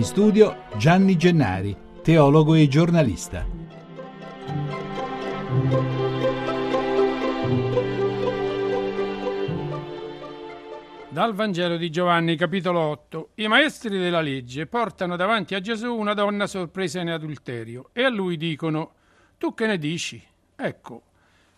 In studio Gianni Gennari, teologo e giornalista. Dal Vangelo di Giovanni, capitolo 8. I maestri della legge portano davanti a Gesù una donna sorpresa in adulterio e a lui dicono: Tu che ne dici? Ecco,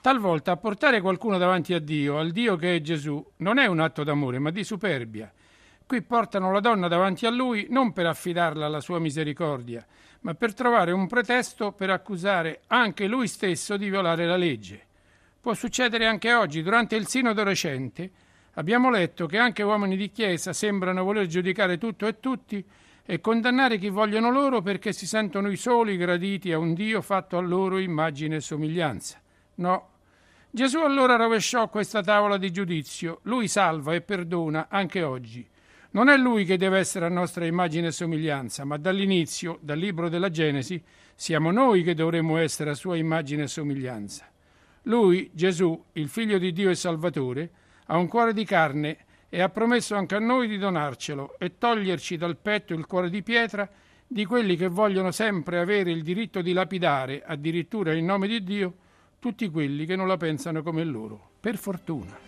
talvolta portare qualcuno davanti a Dio, al Dio che è Gesù, non è un atto d'amore, ma di superbia. Qui portano la donna davanti a lui non per affidarla alla sua misericordia, ma per trovare un pretesto per accusare anche lui stesso di violare la legge. Può succedere anche oggi, durante il sinodo recente, abbiamo letto che anche uomini di Chiesa sembrano voler giudicare tutto e tutti e condannare chi vogliono loro perché si sentono i soli graditi a un Dio fatto a loro immagine e somiglianza. No. Gesù allora rovesciò questa tavola di giudizio, lui salva e perdona anche oggi. Non è lui che deve essere a nostra immagine e somiglianza, ma dall'inizio, dal libro della Genesi, siamo noi che dovremmo essere a sua immagine e somiglianza. Lui, Gesù, il figlio di Dio e Salvatore, ha un cuore di carne e ha promesso anche a noi di donarcelo e toglierci dal petto il cuore di pietra di quelli che vogliono sempre avere il diritto di lapidare, addirittura in nome di Dio, tutti quelli che non la pensano come loro. Per fortuna.